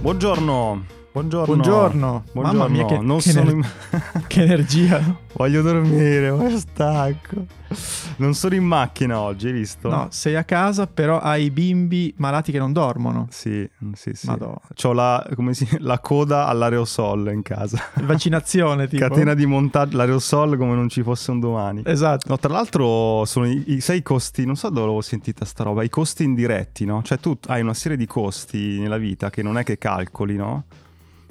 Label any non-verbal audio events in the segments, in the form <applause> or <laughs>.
Buongiorno. Buongiorno. Buongiorno. Buongiorno. Mamma mia, che, non che, sono ener- in... <laughs> che energia. Voglio dormire, ma stanco. Non sono in macchina oggi, hai visto? No, sei a casa, però hai i bimbi malati che non dormono. Sì, sì, sì. Madò. C'ho la, come si, la coda all'aerosol in casa. Vaccinazione, tipo. Catena di montaggio, l'aerosol come non ci fosse un domani. Esatto. No, tra l'altro sono i, i sei costi, non so dove l'avevo sentita sta roba, i costi indiretti, no? Cioè tu hai una serie di costi nella vita che non è che calcoli, no?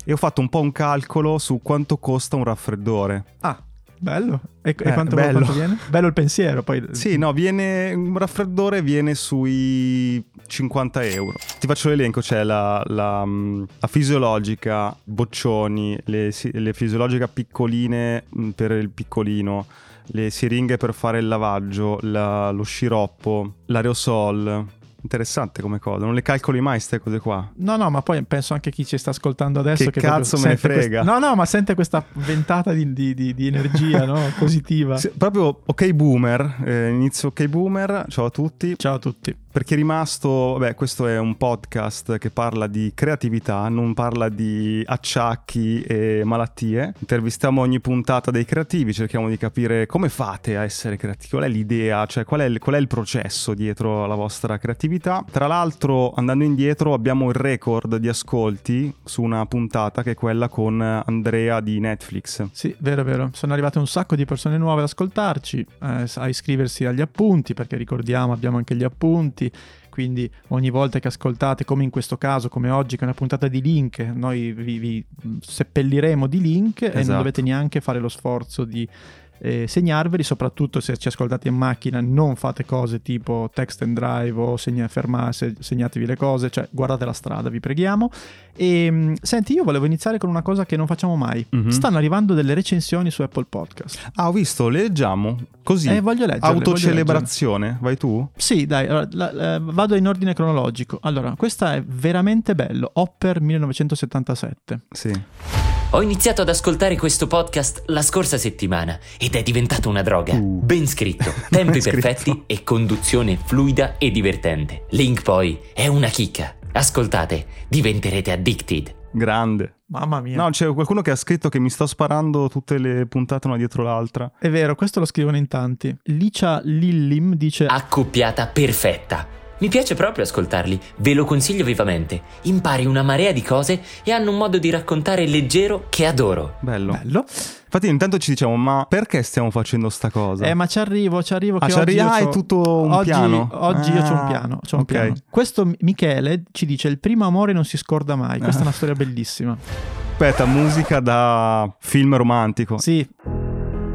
E ho fatto un po' un calcolo su quanto costa un raffreddore. Ah, bello. E, Eh, quanto, bello. quanto viene? Bello il pensiero, poi... <laughs> Sì, no, viene un raffreddore viene sui 50 euro. Ti faccio l'elenco, c'è la, la, mm, la fisiologica, boccioni, le, le fisiologica piccoline mm, per il piccolino, le siringhe per fare il lavaggio, la- lo sciroppo, l'aerosol. Interessante come cosa, non le calcoli mai queste cose qua. No, no, ma poi penso anche chi ci sta ascoltando adesso Che che, cazzo me ne frega? quest- No, no, ma sente questa ventata di, di- di- di energia, no? <laughs> Positiva. Sì, proprio ok boomer, eh, inizio ok boomer, ciao a tutti. Ciao a tutti. Per chi è rimasto, vabbè, questo è un podcast che parla di creatività, non parla di acciacchi e malattie. Intervistiamo ogni puntata dei creativi, cerchiamo di capire come fate a essere creativi, qual è l'idea, cioè qual è il, qual è il processo dietro alla vostra creatività. Tra l'altro, andando indietro, abbiamo il record di ascolti su una puntata che è quella con Andrea di Netflix. Sì, vero, vero. Sono arrivate un sacco di persone nuove ad ascoltarci, eh, a iscriversi agli appunti, perché ricordiamo abbiamo anche gli appunti. Quindi ogni volta che ascoltate, come in questo caso, come oggi, che è una puntata di link, noi vi, vi seppelliremo di link e non Esatto. dovete neanche fare lo sforzo di eh, segnarveli, soprattutto se ci ascoltate in macchina, non fate cose tipo text and drive o segna, ferma, se- segnatevi le cose, cioè guardate la strada, vi preghiamo. E mh, senti, io volevo iniziare con una cosa che non facciamo mai. Mhm. Stanno arrivando delle recensioni su Apple Podcast. Ah, ho visto, le leggiamo così. Eh, voglio leggerle. voglio Autocelebrazione, vai tu? Sì, dai, allora, la- eh, vado in ordine cronologico. Allora, questa è veramente bello. Hopper 1977. Sì. Ho iniziato ad ascoltare questo podcast la scorsa settimana ed è diventato una droga. Uh. Ben scritto, <laughs> tempi Ben scritto. perfetti e conduzione fluida e divertente. Link poi è una chicca. Ascoltate, diventerete addicted. Grande. Mamma mia. No, c'è qualcuno che ha scritto che mi sto sparando tutte le puntate una dietro l'altra. È vero, questo lo scrivono in tanti. Licia Lillim dice... Accoppiata perfetta. Mi piace proprio ascoltarli, ve lo consiglio vivamente. Impari una marea di cose e hanno un modo di raccontare leggero che adoro. Bello. Bello. Infatti intanto ci diciamo, ma perché stiamo facendo sta cosa? Eh, ma ci arrivo, ci arrivo. Ah, ci arrivi- ah, è tutto un oggi, piano. Oggi io ho un Ah, piano. c'ho un ok. piano. Questo Michele ci dice: Il primo amore non si scorda mai. Questa è una storia bellissima. Aspetta, musica da film romantico. Sì,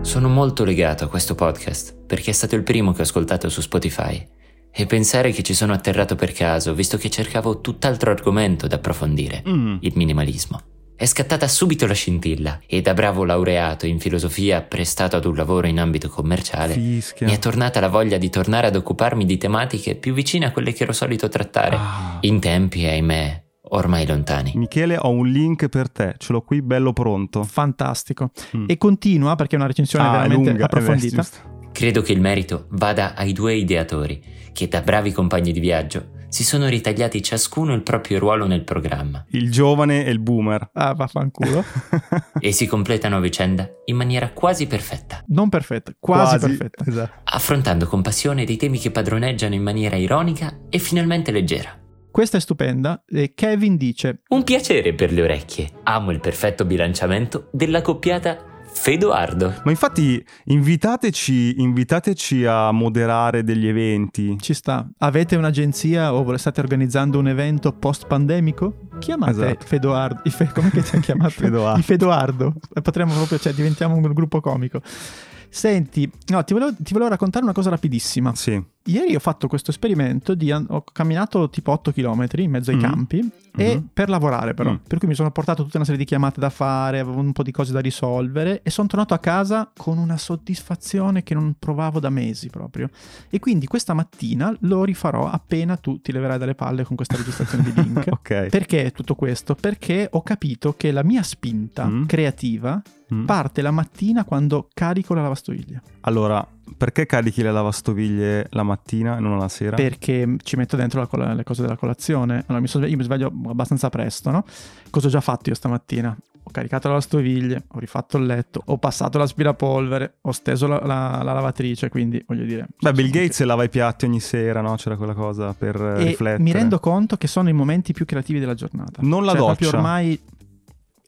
Sono molto legato a questo podcast perché è stato il primo che ho ascoltato su Spotify. E pensare che ci sono atterrato per caso, visto che cercavo tutt'altro argomento da approfondire, Mm. il minimalismo. È scattata subito la scintilla e da bravo laureato in filosofia prestato ad un lavoro in ambito commerciale, Fischia. mi è tornata la voglia di tornare ad occuparmi di tematiche più vicine a quelle che ero solito trattare, Ah. in tempi, ahimè, ormai lontani. Michele, ho un link per te, ce l'ho qui bello pronto. fantastico. Mm. E continua perché è una recensione Ah, veramente lunga, eh, approfondita. giusto. Credo che il merito vada ai due ideatori, che da bravi compagni di viaggio si sono ritagliati ciascuno il proprio ruolo nel programma Il giovane e il boomer. ah, vaffanculo. e si completano a vicenda in maniera quasi perfetta, non perfetta, quasi, perfetta. Esatto. affrontando con passione dei temi che padroneggiano in maniera ironica e finalmente leggera. Questa è stupenda. E Kevin dice: Un piacere per le orecchie. Amo il perfetto bilanciamento della coppiata Fedoardo. Ma infatti invitateci, invitateci a moderare degli eventi. Ci sta. Avete un'agenzia o state organizzando un evento post pandemico? Chiamate Esatto. Fedoardo. Fe- come che ti ha chiamato? Fedoardo. I Fedoardo. Potremmo proprio, cioè, diventiamo un gruppo comico. Senti, no, ti volevo, ti volevo raccontare una cosa rapidissima. Sì. Ieri ho fatto questo esperimento di ho camminato tipo 8 km in mezzo ai Mm. campi e Mhm. per lavorare però. Mm. Per cui mi sono portato tutta una serie di chiamate da fare, avevo un po' di cose da risolvere e sono tornato a casa con una soddisfazione che non provavo da mesi proprio. E quindi questa mattina lo rifarò appena tu ti leverai dalle palle con questa registrazione di link. <laughs> Ok. Perché tutto questo? Perché ho capito che la mia spinta Mm. creativa Mm. parte la mattina quando carico la lavastoviglie. Allora, perché carichi le lavastoviglie la mattina e non la sera? Perché ci metto dentro col- le cose della colazione. Allora mi, so- io mi sveglio abbastanza presto, no? Cosa ho già fatto io stamattina? Ho caricato la lavastoviglie, ho rifatto il letto, ho passato l'aspirapolvere, ho steso la, la- la lavatrice, quindi voglio dire... Beh, Bill Gates lava i piatti ogni sera, no? C'era quella cosa per E riflettere. mi rendo conto che sono i momenti più creativi della giornata. Non la Cioè, proprio doccia. ormai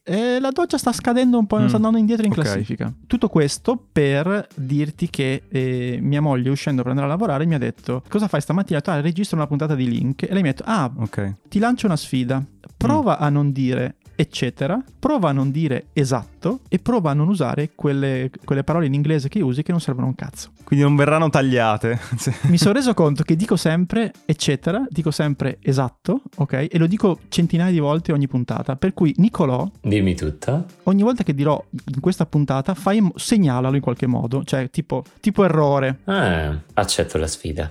eh, la doccia sta scadendo un po', Mm, sta andando indietro in ok. classifica. Tutto questo per dirti che eh, mia moglie uscendo per andare a lavorare mi ha detto cosa fai stamattina? "Ah, registro una puntata di link e lei mi ha detto ah Ok. ti lancio una sfida, Mm. prova a non dire eccetera, prova a non dire esatto e prova a non usare quelle, quelle parole in inglese che usi che non servono a un cazzo. Quindi non verranno tagliate. <laughs> Mi sono reso conto che dico sempre eccetera, dico sempre esatto, ok? E lo dico centinaia di volte ogni puntata. Per cui Nicolò, Dimmi tutto. ogni volta che dirò in questa puntata, fai, segnalalo in qualche modo. Cioè, tipo, tipo errore. Ah, accetto la sfida.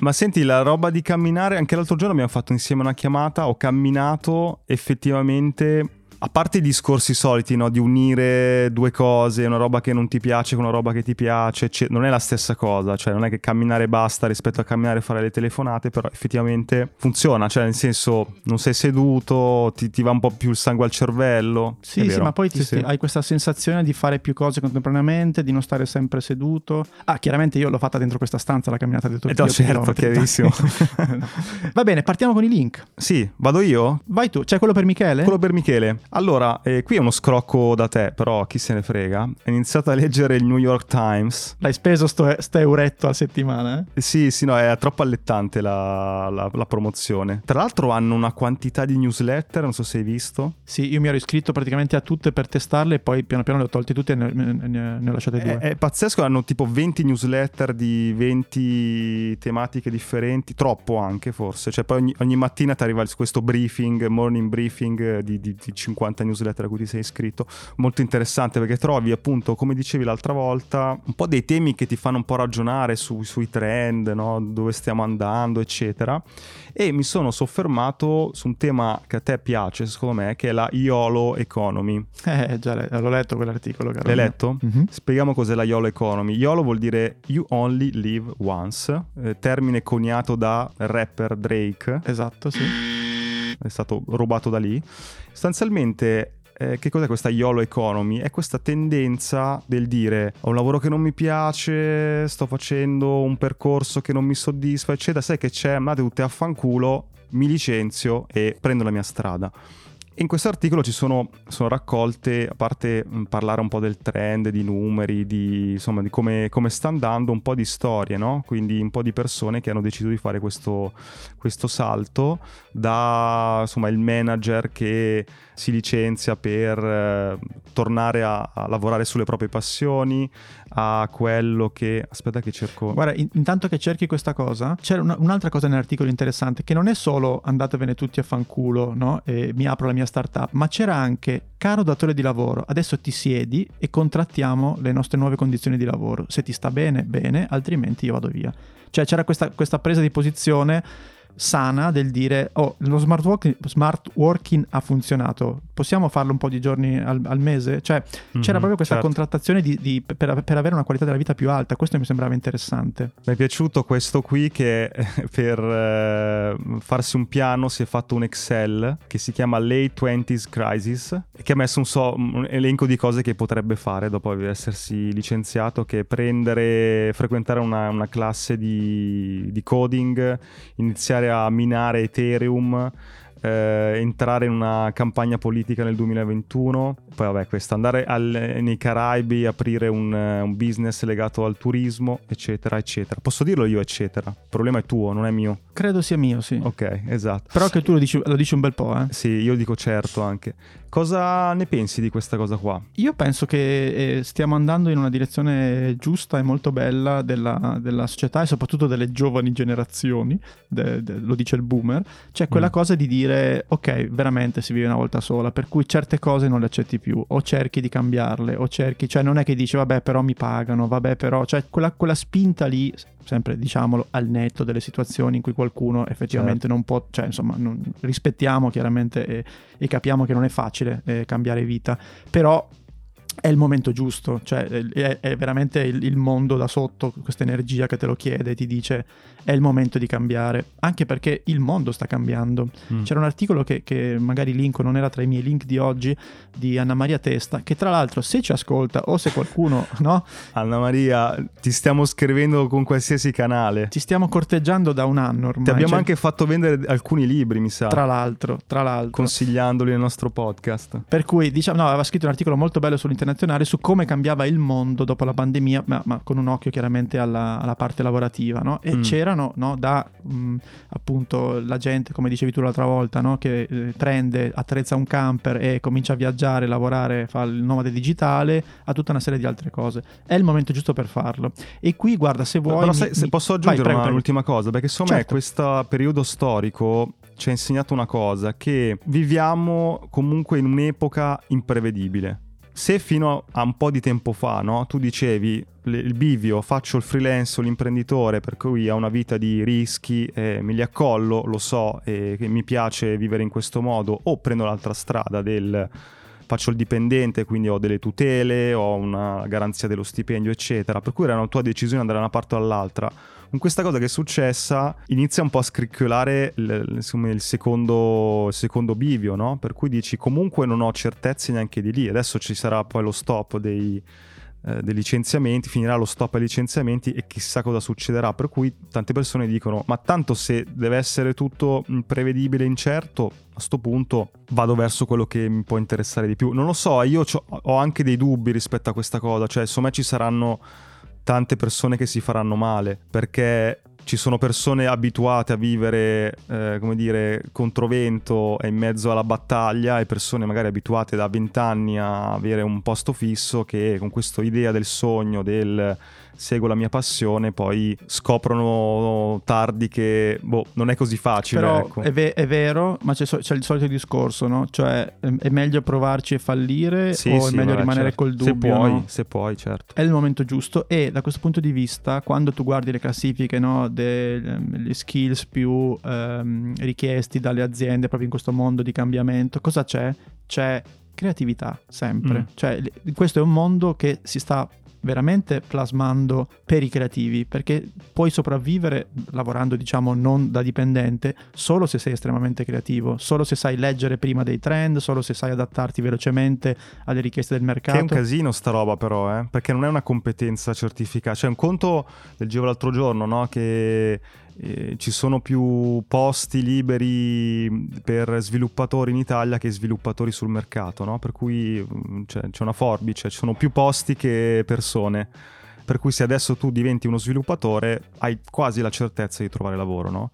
Ma senti, la roba di camminare, anche l'altro giorno abbiamo fatto insieme una chiamata, ho camminato effettivamente, a parte i discorsi soliti, no? Di unire due cose, una roba che non ti piace con una roba che ti piace, cioè, non è la stessa cosa, cioè non è che camminare basta rispetto a camminare e fare le telefonate, però effettivamente funziona, cioè nel senso non sei seduto, ti, ti va un po' più il sangue al cervello. Sì, sì, ma poi ti- Sì, sì. hai questa sensazione di fare più cose contemporaneamente, di non stare sempre seduto. Ah, chiaramente io l'ho fatta dentro questa stanza, la camminata di Eh, no, certo, chiarissimo. <laughs> Va bene, partiamo con i link. Sì, vado io? Vai tu, c'è quello per Michele? Quello per Michele. Allora, eh, qui è uno scrocco da te, però chi se ne frega. Ho iniziato a leggere il New York Times. L'hai speso sto, sto euretto a settimana, eh? Eh, Sì, sì, no, è troppo allettante la, la- la promozione. Tra l'altro hanno una quantità di newsletter, non so se hai visto. Sì, io mi ero iscritto praticamente a tutte per testarle e poi piano piano le ho tolte tutte e ne, ne- ne- ho lasciate due. È, è pazzesco, hanno tipo 20 newsletter di 20 tematiche differenti, troppo anche forse. Cioè poi ogni, ogni mattina ti arriva questo briefing, morning briefing eh, di, di- di 50 newsletter a cui ti sei iscritto. Molto interessante perché trovi appunto, come dicevi l'altra volta, un po' dei temi che ti fanno un po' ragionare su- sui trend, no? dove stiamo andando, eccetera. E mi sono soffermato su un tema che a te piace, secondo me, che è la YOLO Economy. Eh, già le- l'ho letto quell'articolo, caro L'hai letto? Mhm. Spieghiamo cos'è la YOLO Economy. YOLO vuol dire You Only Live Once, eh, termine coniato da rapper Drake, Esatto, sì. È stato rubato da lì. Sostanzialmente, eh, che cos'è questa YOLO Economy? È questa tendenza del dire ho un lavoro che non mi piace, sto facendo un percorso che non mi soddisfa, eccetera. Sai che c'è? Andate tutte a fanculo, mi licenzio e prendo la mia strada. In questo articolo ci sono, sono raccolte, a parte parlare un po' del trend, di numeri, di, insomma, di come, come sta andando, un po' di storie, no? Quindi un po' di persone che hanno deciso di fare questo, questo salto da insomma, il manager che si licenzia per eh, tornare a, a lavorare sulle proprie passioni, a quello che... Aspetta che cerco... Guarda, in- intanto che cerchi questa cosa, c'era una- un'altra cosa nell'articolo interessante, che non è solo andatevene tutti a fanculo, no? E mi apro la mia startup, ma c'era anche, caro datore di lavoro, adesso ti siedi e contrattiamo le nostre nuove condizioni di lavoro. Se ti sta bene, bene, altrimenti io vado via. Cioè c'era questa, questa presa di posizione sana del dire oh lo smart working, smart working ha funzionato. Possiamo farlo un po' di giorni al, al mese? Cioè Mhm, c'era proprio questa certo. contrattazione di- di- per, per avere una qualità della vita più alta. Questo mi sembrava interessante. Mi è piaciuto questo qui che eh, per eh, farsi un piano si è fatto un Excel che si chiama Late 20s Crisis che ha messo un, so- un elenco di cose che potrebbe fare dopo essersi licenziato che prendere, frequentare una, una classe di, di coding, iniziare a minare Ethereum, eh, entrare in una campagna politica nel 2021, poi vabbè questo, andare al- nei Caraibi, aprire un, eh, un business legato al turismo, eccetera, eccetera. Posso dirlo io, eccetera. Il problema è tuo, non è mio. credo sia mio sì Ok, esatto. però che tu lo dici, lo dici un bel po' eh Sì, io dico certo anche. Cosa ne pensi di questa cosa qua? Io penso che eh, stiamo andando in una direzione giusta e molto bella della, della società e soprattutto delle giovani generazioni, de- de- lo dice il boomer, c'è quella Mm. cosa di dire ok, veramente si vive una volta sola, per cui certe cose non le accetti più, o cerchi di cambiarle, o cerchi, cioè non è che dici vabbè però mi pagano, vabbè però, cioè quella, quella spinta lì, sempre diciamolo, al netto delle situazioni in cui qualcuno effettivamente Certo. non può, cioè insomma, non- rispettiamo chiaramente e, e capiamo che non è facile eh, cambiare vita, però è il momento giusto, cioè è, è veramente il, il, mondo da sotto, questa energia che te lo chiede, ti dice è il momento di cambiare, anche perché il mondo sta cambiando. Mm. C'era un articolo che, che, magari linko, non era tra i miei link di oggi, di Anna Maria Testa, che tra l'altro se ci ascolta o se qualcuno, <laughs> no? Anna Maria, ti stiamo scrivendo con qualsiasi canale. Ti stiamo corteggiando da un anno ormai. Ti abbiamo cioè... anche fatto vendere alcuni libri, mi sa. Tra l'altro, tra l'altro. Consigliandoli nel nostro podcast. Per cui, diciamo, no, aveva scritto un articolo molto bello sull'internazionale su come cambiava il mondo dopo la pandemia, ma, ma con un occhio chiaramente alla, alla parte lavorativa, no? E mm. c'erano no, da mh, mm, appunto la gente, come dicevi tu l'altra volta, no, che eh, prende, attrezza un camper e comincia a viaggiare, lavorare, fa il nomade digitale, a tutta una serie di altre cose. È il momento giusto per farlo. E qui, guarda, se vuoi... Però se, mi, se posso aggiungere vai, prego, un'ultima prego. cosa, perché secondo certo. me questo periodo storico ci ha insegnato una cosa, che viviamo comunque in un'epoca imprevedibile se fino a un po' di tempo fa no, tu dicevi il bivio, faccio il freelance l'imprenditore per cui ha una vita di rischi, eh, me li accollo, lo so e che mi piace vivere in questo modo, o prendo l'altra strada del faccio il dipendente, quindi ho delle tutele, ho una garanzia dello stipendio, eccetera, per cui era una tua decisione andare da una parte o dall'altra con questa cosa che è successa inizia un po' a scricchiolare il, insomma, il, secondo, il secondo bivio, no? Per cui dici comunque non ho certezze neanche di lì. Adesso ci sarà poi lo stop dei, eh, dei licenziamenti, finirà lo stop ai licenziamenti e chissà cosa succederà. Per cui tante persone dicono: Ma tanto se deve essere tutto prevedibile e incerto, a questo punto vado verso quello che mi può interessare di più. Non lo so, io ho anche dei dubbi rispetto a questa cosa. Cioè, insomma, ci saranno tante persone che si faranno male perché ci sono persone abituate a vivere, eh, come dire, controvento e in mezzo alla battaglia e persone magari abituate da vent'anni a avere un posto fisso che con questa idea del sogno, del seguo la mia passione, poi scoprono tardi che boh, non è così facile. Però ecco. è, ve- è, vero, ma c'è, so- c'è, il solito discorso, no? Cioè è meglio provarci e fallire sì, o sì, è meglio vabbè, rimanere certo. col dubbio? Se puoi, no? se puoi, certo. È il momento giusto e da questo punto di vista, quando tu guardi le classifiche no, degli skills più ehm, richiesti dalle aziende proprio in questo mondo di cambiamento, cosa c'è? C'è creatività sempre. Mm. Cioè, questo è un mondo che si sta veramente plasmando per i creativi, perché puoi sopravvivere lavorando, diciamo, non da dipendente, solo se sei estremamente creativo, solo se sai leggere prima dei trend, solo se sai adattarti velocemente alle richieste del mercato. Che è un casino sta roba però, eh? perché non è una competenza certificata. Cioè un conto, leggevo l'altro giorno, no? che eh, ci sono più posti liberi per sviluppatori in Italia che sviluppatori sul mercato, no? per cui cioè, c'è una forbice, ci sono più posti che persone. Per cui se adesso tu diventi uno sviluppatore hai quasi la certezza di trovare lavoro, no?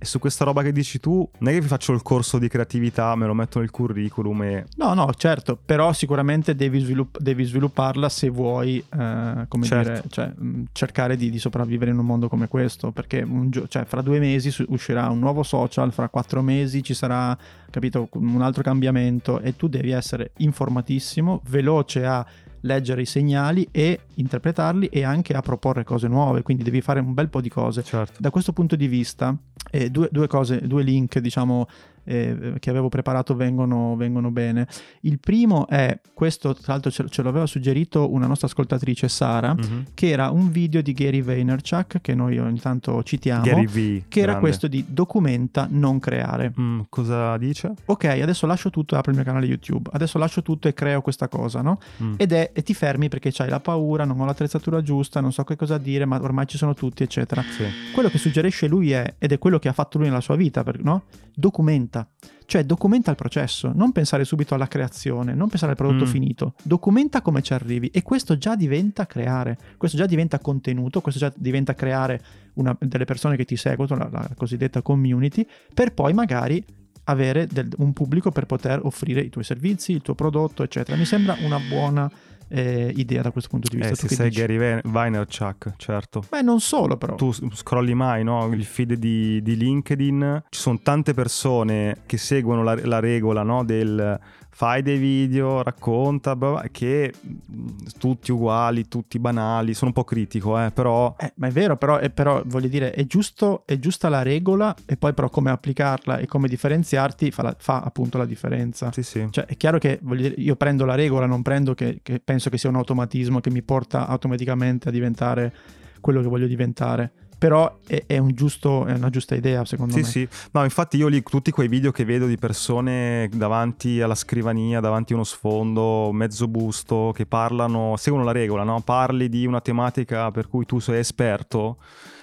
E su questa roba che dici tu, non è che vi faccio il corso di creatività, me lo metto nel curriculum e... No, no, certo, però sicuramente devi, svilupp- devi svilupparla se vuoi, eh, come certo. dire, cioè, mm, cercare di, di, sopravvivere in un mondo come questo, perché gio- cioè, fra due mesi uscirà un nuovo social, fra quattro mesi ci sarà, capito, un altro cambiamento e tu devi essere informatissimo, veloce a leggere i segnali e interpretarli e anche a proporre cose nuove, quindi devi fare un bel po' di cose. Certo. Da questo punto di vista, eh, due, due, cose, due link, diciamo, eh, che avevo preparato vengono, vengono, bene. Il primo è, questo tra l'altro ce, ce l'aveva suggerito una nostra ascoltatrice Sara, mm-hmm. che era un video di Gary Vaynerchuk, che noi ogni tanto citiamo, Gary v, che era questo di documenta, non creare. Mm, cosa dice? Ok, adesso lascio tutto e apro il mio canale YouTube, adesso lascio tutto e creo questa cosa, no? Mm. Ed è, e ti fermi perché c'hai la paura, non ho l'attrezzatura giusta, non so che cosa dire, ma ormai ci sono tutti, eccetera. Sì. Quello che suggerisce lui è, ed è quello che ha fatto lui nella sua vita, no? Documenta documenta. Cioè documenta il processo, non pensare subito alla creazione, non pensare al prodotto mm. finito, documenta come ci arrivi e questo già diventa creare, questo già diventa contenuto, questo già diventa creare una, delle persone che ti seguono, la, la cosiddetta community, per poi magari avere del, un pubblico per poter offrire i tuoi servizi, il tuo prodotto, eccetera. Mi sembra una buona eh, idea da questo punto di vista. Eh, se sei dici? Gary Vaynerchuk, certo. Beh, non solo però. Tu scrolli mai, no? Il feed di, di LinkedIn, ci sono tante persone che seguono la, la regola, no? Del fai dei video, racconta, blah, blah, che mm, tutti uguali, tutti banali, sono un po' critico, eh, però... Eh, ma è vero, però, è, però voglio dire, è, giusto, è giusta la regola e poi però come applicarla e come differenziarti fa, la, fa appunto la differenza. Sì, sì. Cioè è chiaro che dire, io prendo la regola, non prendo che, che penso che sia un automatismo che mi porta automaticamente a diventare quello che voglio diventare però è, è, un giusto, è, una giusta idea secondo sì, me. Sì, sì, no infatti io lì tutti quei video che vedo di persone davanti alla scrivania, davanti a uno sfondo mezzo busto, che parlano, seguono la regola, no? Parli di una tematica per cui tu sei esperto,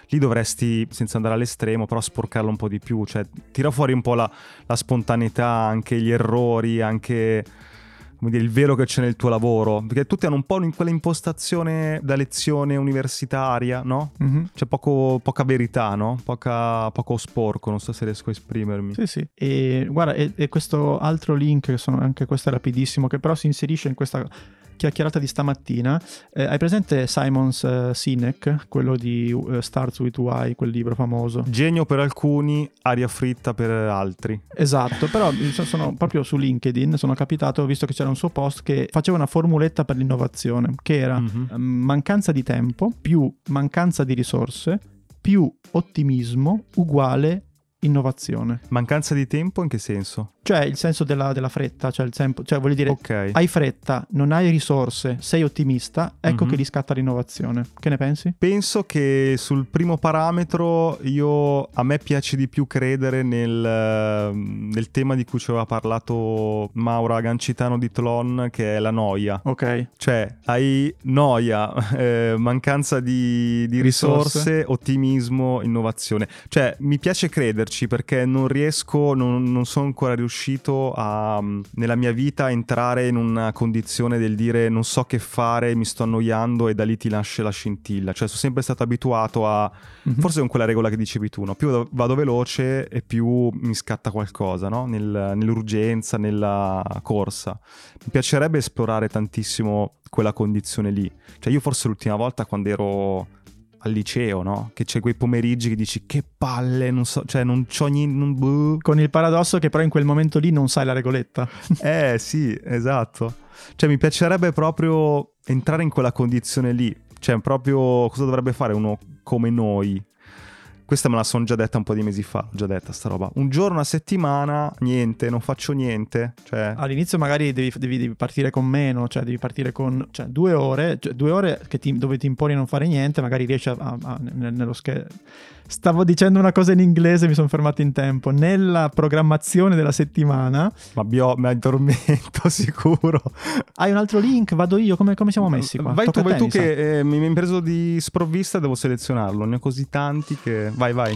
lì dovresti, senza andare all'estremo, però sporcarlo un po' di più, cioè tira fuori un po' la, la spontaneità, anche gli errori, anche come dire, il velo che c'è nel tuo lavoro, perché tutti hanno un po' quella impostazione da lezione universitaria, no? Mm-hmm. C'è poco, poca verità, no? Poca, poco sporco, non so se riesco a esprimermi. Sì, sì. E guarda, e, e questo altro link, che sono, anche questo è rapidissimo, che però si inserisce in questa chiacchierata di stamattina. Eh, hai presente Simons uh, Sinek, quello di uh, Starts with Why, quel libro famoso? Genio per alcuni, aria fritta per altri. Esatto, però <laughs> sono proprio su LinkedIn, sono capitato, ho visto che c'era un suo post che faceva una formuletta per l'innovazione, che era mm-hmm. mancanza di tempo più mancanza di risorse più ottimismo uguale innovazione. Mancanza di tempo in che senso? Cioè il senso della, della fretta, cioè, il tempo, cioè voglio dire, okay. hai fretta, non hai risorse, sei ottimista, ecco mm-hmm. che riscatta l'innovazione. Che ne pensi? Penso che sul primo parametro io, a me piace di più credere nel, nel tema di cui ci aveva parlato Maura Gancitano di Tlon, che è la noia. Ok. Cioè hai noia, <laughs> eh, mancanza di, di risorse, risorse, ottimismo, innovazione. Cioè mi piace crederci perché non riesco, non, non sono ancora riuscito riuscito a, mm, nella mia vita a entrare in una condizione del dire non so che fare, mi sto annoiando e da lì ti nasce la scintilla. Cioè sono sempre stato abituato a, mm-hmm. forse con quella regola che dicevi tu, no? più vado veloce e più mi scatta qualcosa, no? Nel, nell'urgenza, nella corsa. Mi piacerebbe esplorare tantissimo quella condizione lì. Cioè io forse l'ultima volta quando ero al liceo, no? Che c'è quei pomeriggi che dici che palle, non so, cioè non c'ho niente. Boh. Con il paradosso che però in quel momento lì non sai la regoletta. <laughs> eh sì, esatto. Cioè mi piacerebbe proprio entrare in quella condizione lì. Cioè proprio cosa dovrebbe fare uno come noi? Questa me la sono già detta un po' di mesi fa, ho già detta sta roba. Un giorno a settimana, niente, non faccio niente. Cioè... All'inizio magari devi, devi, devi, partire con meno, cioè devi partire con cioè, due ore, cioè, due ore ti, dove ti imponi a non fare niente, magari riesci a, a, a nello schermo Stavo dicendo una cosa in inglese, mi sono fermato in tempo. Nella programmazione della settimana. Ma bio, mi addormento <laughs> sicuro. Hai un altro link? Vado io? Come, come siamo messi qua? Vai Tocca tu, vai tu che eh, mi hai preso di sprovvista, devo selezionarlo. Ne ho così tanti che. Vai, vai.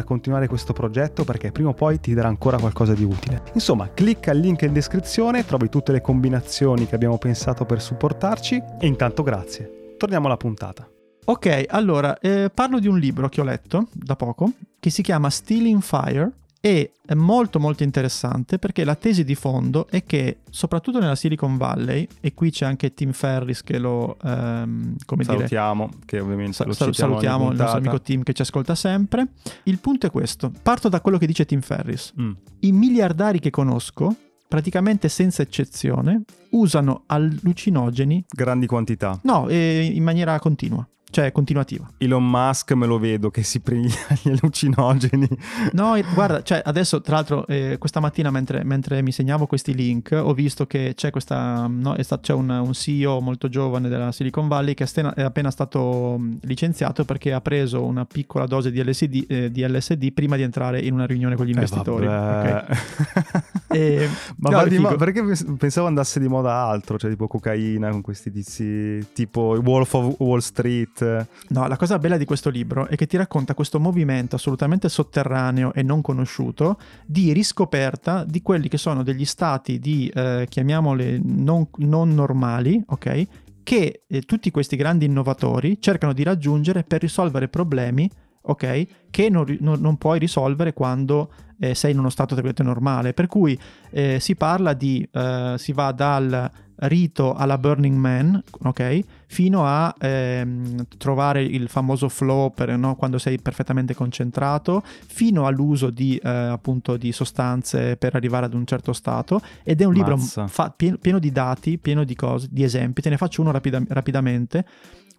far continuare questo progetto perché prima o poi ti darà ancora qualcosa di utile. Insomma, clicca il link in descrizione, trovi tutte le combinazioni che abbiamo pensato per supportarci e intanto grazie. Torniamo alla puntata. Ok, allora eh, parlo di un libro che ho letto da poco che si chiama Stealing Fire e è molto molto interessante perché la tesi di fondo è che soprattutto nella Silicon Valley e qui c'è anche Tim Ferris che lo come salutiamo dire, che ovviamente sa- lo salutiamo il nostro amico Tim che ci ascolta sempre il punto è questo parto da quello che dice Tim Ferris mm. i miliardari che conosco praticamente senza eccezione usano allucinogeni. Grandi quantità. No, eh, in maniera continua cioè continuativa. Elon Musk me lo vedo che si prende <laughs> gli allucinogeni. No, guarda, cioè adesso tra l'altro eh, questa mattina mentre, mentre, mi segnavo questi link ho visto che c'è questa, no, stato, c'è un, un, CEO molto giovane della Silicon Valley che è appena stato licenziato perché ha preso una piccola dose di LSD, eh, di LSD prima di entrare in una riunione con gli eh, investitori. Eh, okay. <laughs> e, ma no, di perché pensavo andasse di moda altro, cioè tipo cocaina con questi tizi tipo Wolf of Wall Street No, la cosa bella di questo libro è che ti racconta questo movimento assolutamente sotterraneo e non conosciuto di riscoperta di quelli che sono degli stati di, eh, chiamiamole, non, non normali, ok? Che eh, tutti questi grandi innovatori cercano di raggiungere per risolvere problemi ok? Che non, non, non, puoi risolvere quando eh, sei in uno stato normale. Per cui eh, si parla di, eh, si va dal rito alla Burning Man, ok? Fino a ehm, trovare il famoso flow per, no? quando sei perfettamente concentrato, fino all'uso di, eh, appunto, di sostanze per arrivare ad un certo stato. Ed è un libro fa- pieno, pieno, di dati, pieno di cose, di esempi. Te ne faccio uno rapida- rapidamente.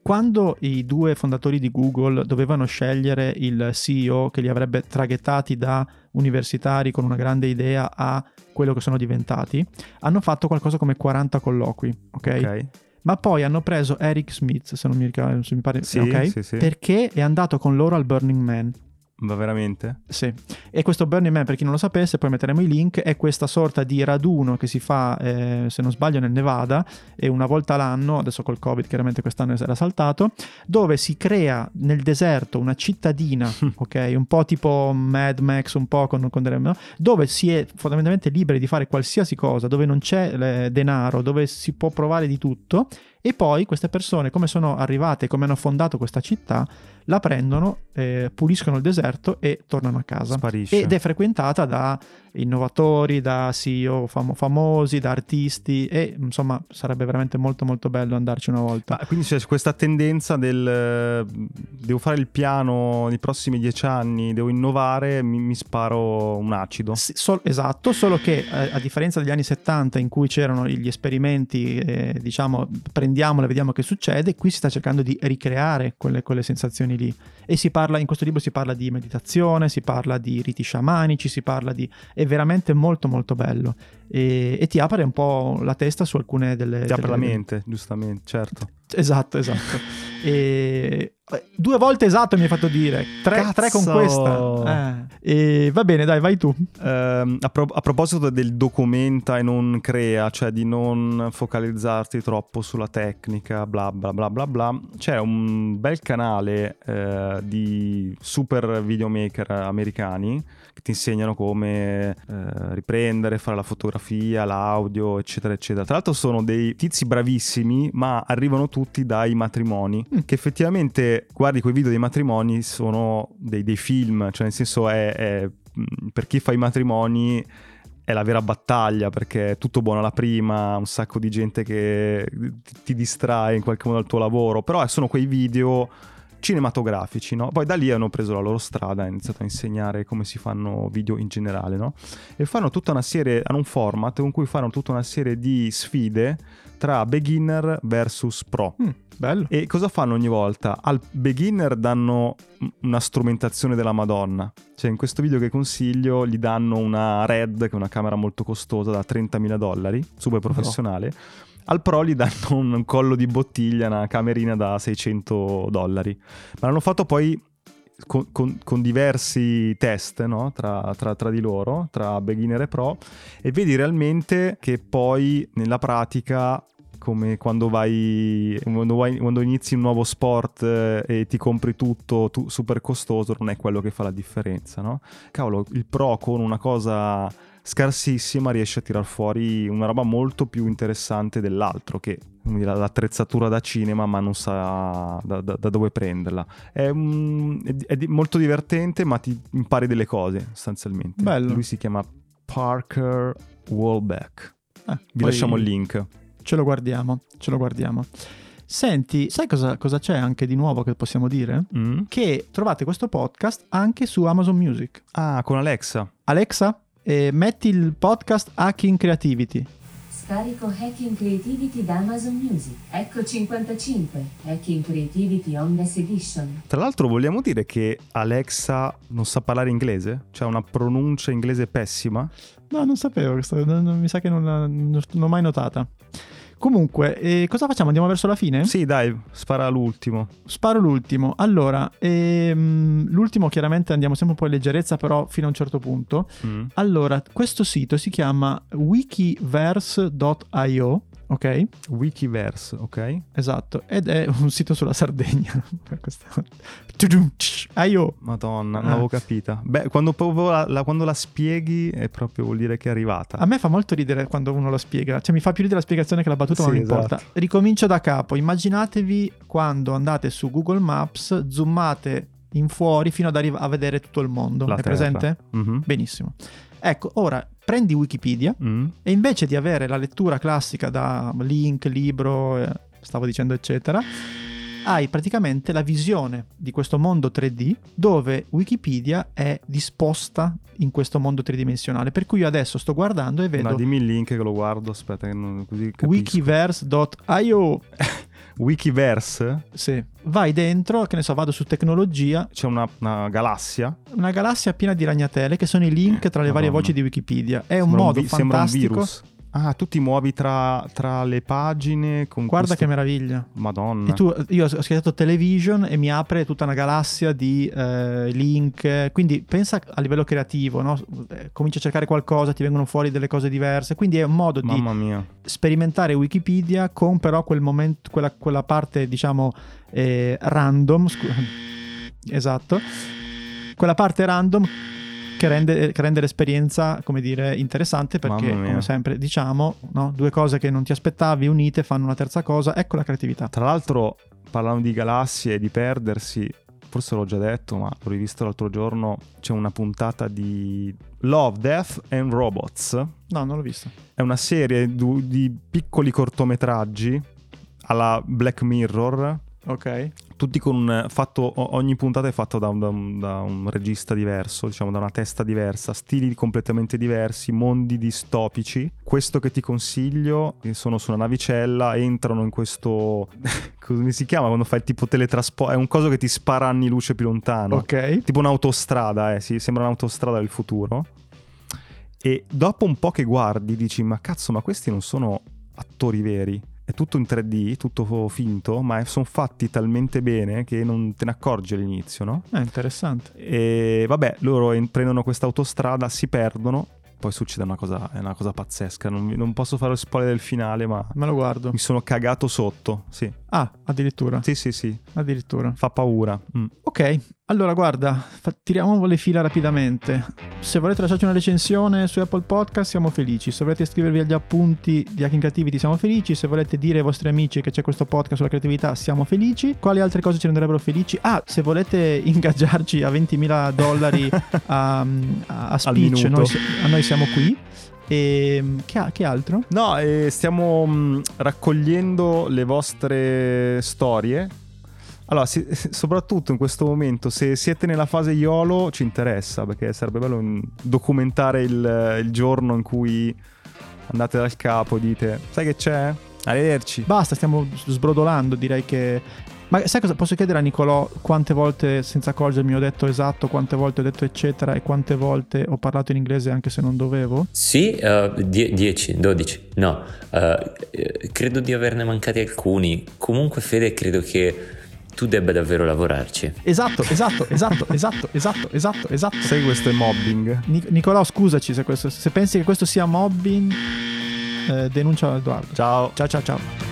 Quando i due fondatori di Google dovevano scegliere il CEO che li avrebbe traghettati da universitari con una grande idea a quello che sono diventati, hanno fatto qualcosa come 40 colloqui, ok? okay. Ma poi hanno preso Eric Smith, se non mi ricordo, se mi pare, sì, okay? sì, sì. perché è andato con loro al Burning Man. Ma veramente? Sì. E questo Burning Man, per chi non lo sapesse, poi metteremo i link, è questa sorta di raduno che si fa, eh, se non sbaglio, nel Nevada, e una volta l'anno, adesso col Covid chiaramente quest'anno era saltato, dove si crea nel deserto una cittadina, <laughs> ok? Un po' tipo Mad Max, un po' con, con delle, no? dove si è fondamentalmente liberi di fare qualsiasi cosa, dove non c'è eh, denaro, dove si può provare di tutto, e poi queste persone, come sono arrivate, come hanno fondato questa città, la prendono, eh, puliscono il deserto e tornano a casa. Sparisce. Ed è frequentata da innovatori, da CEO fam- famosi, da artisti e insomma sarebbe veramente molto molto bello andarci una volta. Ma quindi c'è questa tendenza del devo fare il piano nei prossimi dieci anni, devo innovare, mi, mi sparo un acido. Sì, so- esatto, solo che eh, a differenza degli anni 70 in cui c'erano gli esperimenti, eh, diciamo prendiamole, vediamo che succede, qui si sta cercando di ricreare quelle, quelle sensazioni lì. E si parla, in questo libro si parla di meditazione, si parla di riti sciamanici, si parla di... è veramente molto molto bello. E, e ti apre un po' la testa su alcune delle... Ti apre delle... la mente, giustamente, certo. Esatto, esatto. E... Due volte esatto mi hai fatto dire, tre, tre con questa. Eh. E va bene, dai, vai tu. Eh, a, pro- a, proposito del documenta e non crea, cioè di non focalizzarti troppo sulla tecnica, bla bla bla bla bla, c'è un bel canale eh, di super videomaker americani che ti insegnano come eh, riprendere, fare la fotografia, l'audio, eccetera, eccetera. Tra l'altro sono dei tizi bravissimi, ma arrivano tutti dai matrimoni. Che effettivamente, guardi quei video dei matrimoni, sono dei, dei film, cioè nel senso è, è mm, per chi fa i matrimoni è la vera battaglia perché è tutto buono alla prima, un sacco di gente che ti distrae in qualche modo dal tuo lavoro, però sono quei video cinematografici, no? Poi da lì hanno preso la loro strada, hanno iniziato a insegnare come si fanno video in generale, no? E fanno tutta una serie, hanno un format con cui fanno tutta una serie di sfide tra beginner versus pro. Mm, bello. E cosa fanno ogni volta? Al beginner danno una strumentazione della Madonna. Cioè, in questo video che consiglio gli danno una Red, che è una camera molto costosa da 30.000 dollari, super professionale. No al Pro gli danno un collo di bottiglia, una camerina da 600 dollari. Ma l'hanno fatto poi con, con, con diversi test no? tra, tra, tra, di loro, tra beginner e pro, e vedi realmente che poi nella pratica come quando vai, quando, vai, quando inizi un nuovo sport eh, e ti compri tutto tu, super costoso, non è quello che fa la differenza, no? Cavolo, il pro con una cosa scarsissima riesce a tirar fuori una roba molto più interessante dell'altro che l'attrezzatura da cinema ma non sa da, da, da dove prenderla è, un, è, è, molto divertente ma ti impari delle cose sostanzialmente Bello. lui si chiama Parker Wallback eh, vi lasciamo il link ce lo guardiamo ce lo guardiamo Senti, sai cosa, cosa, c'è anche di nuovo che possiamo dire? Mm. Che trovate questo podcast anche su Amazon Music. Ah, con Alexa. Alexa, eh, metti il podcast Hacking Creativity. scarico Hacking Creativity da Amazon Music. Ecco 55, Hacking Creativity Omnes Edition. Tra l'altro vogliamo dire che Alexa non sa parlare inglese? C'ha una pronuncia inglese pessima? No, non sapevo, non- non- mi sa che non, la- non l'ho mai notata. Comunque, eh, cosa facciamo? Andiamo verso la fine? Sì, dai, spara l'ultimo. Sparo l'ultimo. Allora, ehm, l'ultimo chiaramente andiamo sempre un po' in leggerezza, però fino a un certo punto. Mm. Allora, questo sito si chiama wikiverse.io, ok? Wikiverse, ok? Esatto, ed è un sito sulla Sardegna. <laughs> Questa- Tudum, tsh, io. Madonna, non Ah. l'avevo capita. Beh, quando, la, la- quando la spieghi è proprio vuol dire che è arrivata. A me fa molto ridere quando uno lo spiega, cioè mi fa più ridere la spiegazione che la battuta, ma Sì, non importa. esatto. Ricomincio da capo, immaginatevi quando andate su Google Maps, zoomate in fuori fino ad arrivare a vedere tutto il mondo. La È Terra. presente? Mhm. Benissimo. Ecco, ora prendi Wikipedia Mm. e invece di avere la lettura classica da link, libro, eh, stavo dicendo eccetera, hai praticamente la visione di questo mondo 3D dove Wikipedia è disposta in questo mondo tridimensionale. Per cui io adesso sto guardando e vedo No, dimmi il link che lo guardo, aspetta che non, così capisco. wikiverse.io. <laughs> Wikiverse? Sì. Vai dentro, che ne so, vado su tecnologia, C'è una, una galassia. una galassia piena di ragnatele che sono i link tra le varie Madonna. voci di Wikipedia. È un Sembra modo vi- sembra un fantastico. virus. Ah, tu ti muovi tra, tra le pagine con Guarda questo- che meraviglia. Madonna. E tu, io ho schiacciato television e mi apre tutta una galassia di eh, link. Quindi pensa a livello creativo, no? Eh, cominci a cercare qualcosa, ti vengono fuori delle cose diverse. Quindi è un modo di Mamma mia. sperimentare Wikipedia con però quel momento, quella, quella parte, diciamo, eh, random. scu- <laughs> esatto. Quella parte random che rende, che rende l'esperienza, come dire, interessante perché, come sempre diciamo, no? due cose che non ti aspettavi unite fanno una terza cosa. Ecco la creatività. Tra l'altro, parlando di galassie e di perdersi, forse l'ho già detto, ma l'ho rivisto l'altro giorno, c'è una puntata di Love, Death and Robots. No, non l'ho visto. È una serie di piccoli cortometraggi alla Black Mirror, Ok. Tutti con un fatto, ogni puntata è fatta da un, da un- da un regista diverso, diciamo da una testa diversa, stili completamente diversi, mondi distopici. Questo che ti consiglio, sono su una navicella, entrano in questo... <laughs> come si chiama quando fai tipo teletrasporto? È un coso che ti spara anni luce più lontano. Ok. Tipo un'autostrada, eh, sì, sembra un'autostrada del futuro. E dopo un po' che guardi dici, ma cazzo, ma questi non sono attori veri. È tutto in 3D, tutto finto, ma sono fatti talmente bene che non te ne accorgi all'inizio, no? È interessante. E vabbè, loro en- prendono questa autostrada, si perdono, poi succede una cosa, è una cosa pazzesca. Non, non posso fare lo spoiler del finale, ma Me lo guardo. mi sono cagato sotto. Sì, Ah, addirittura. sì, sì, sì. Addirittura. fa paura. Mm. Ok, allora guarda, tiriamo le fila rapidamente. Se volete lasciarci una recensione su Apple Podcast siamo felici, se volete iscrivervi agli appunti di Hacking Creativity siamo felici, se volete dire ai vostri amici che c'è questo podcast sulla creatività siamo felici. Quali altre cose ci renderebbero felici? Ah, se volete ingaggiarci a 20.000 dollari <laughs> a, a, a speech, noi, a noi siamo qui. E che, ha- che altro? No, eh, stiamo mh, raccogliendo le vostre storie. Allora, si- <laughs> soprattutto in questo momento, se siete nella fase YOLO, ci interessa perché sarebbe bello mm, documentare il, il giorno in cui andate dal capo e dite: Sai che c'è? Arrivederci. Basta, stiamo sbrodolando, direi che... Ma sai cosa? Posso chiedere a Nicolò quante volte, senza accorgermi, ho detto esatto, quante volte ho detto eccetera e quante volte ho parlato in inglese anche se non dovevo? Sì, eh, die- 10, 12, no, eh, credo di averne mancati alcuni. Comunque Fede, credo che tu debba davvero lavorarci. Esatto, esatto, esatto, esatto, esatto, esatto, esatto. Sai questo è mobbing? Nic- Nicolò, scusaci se, questo- se pensi che questo sia mobbing, eh, denuncia Edoardo. Ciao. Ciao, ciao, ciao.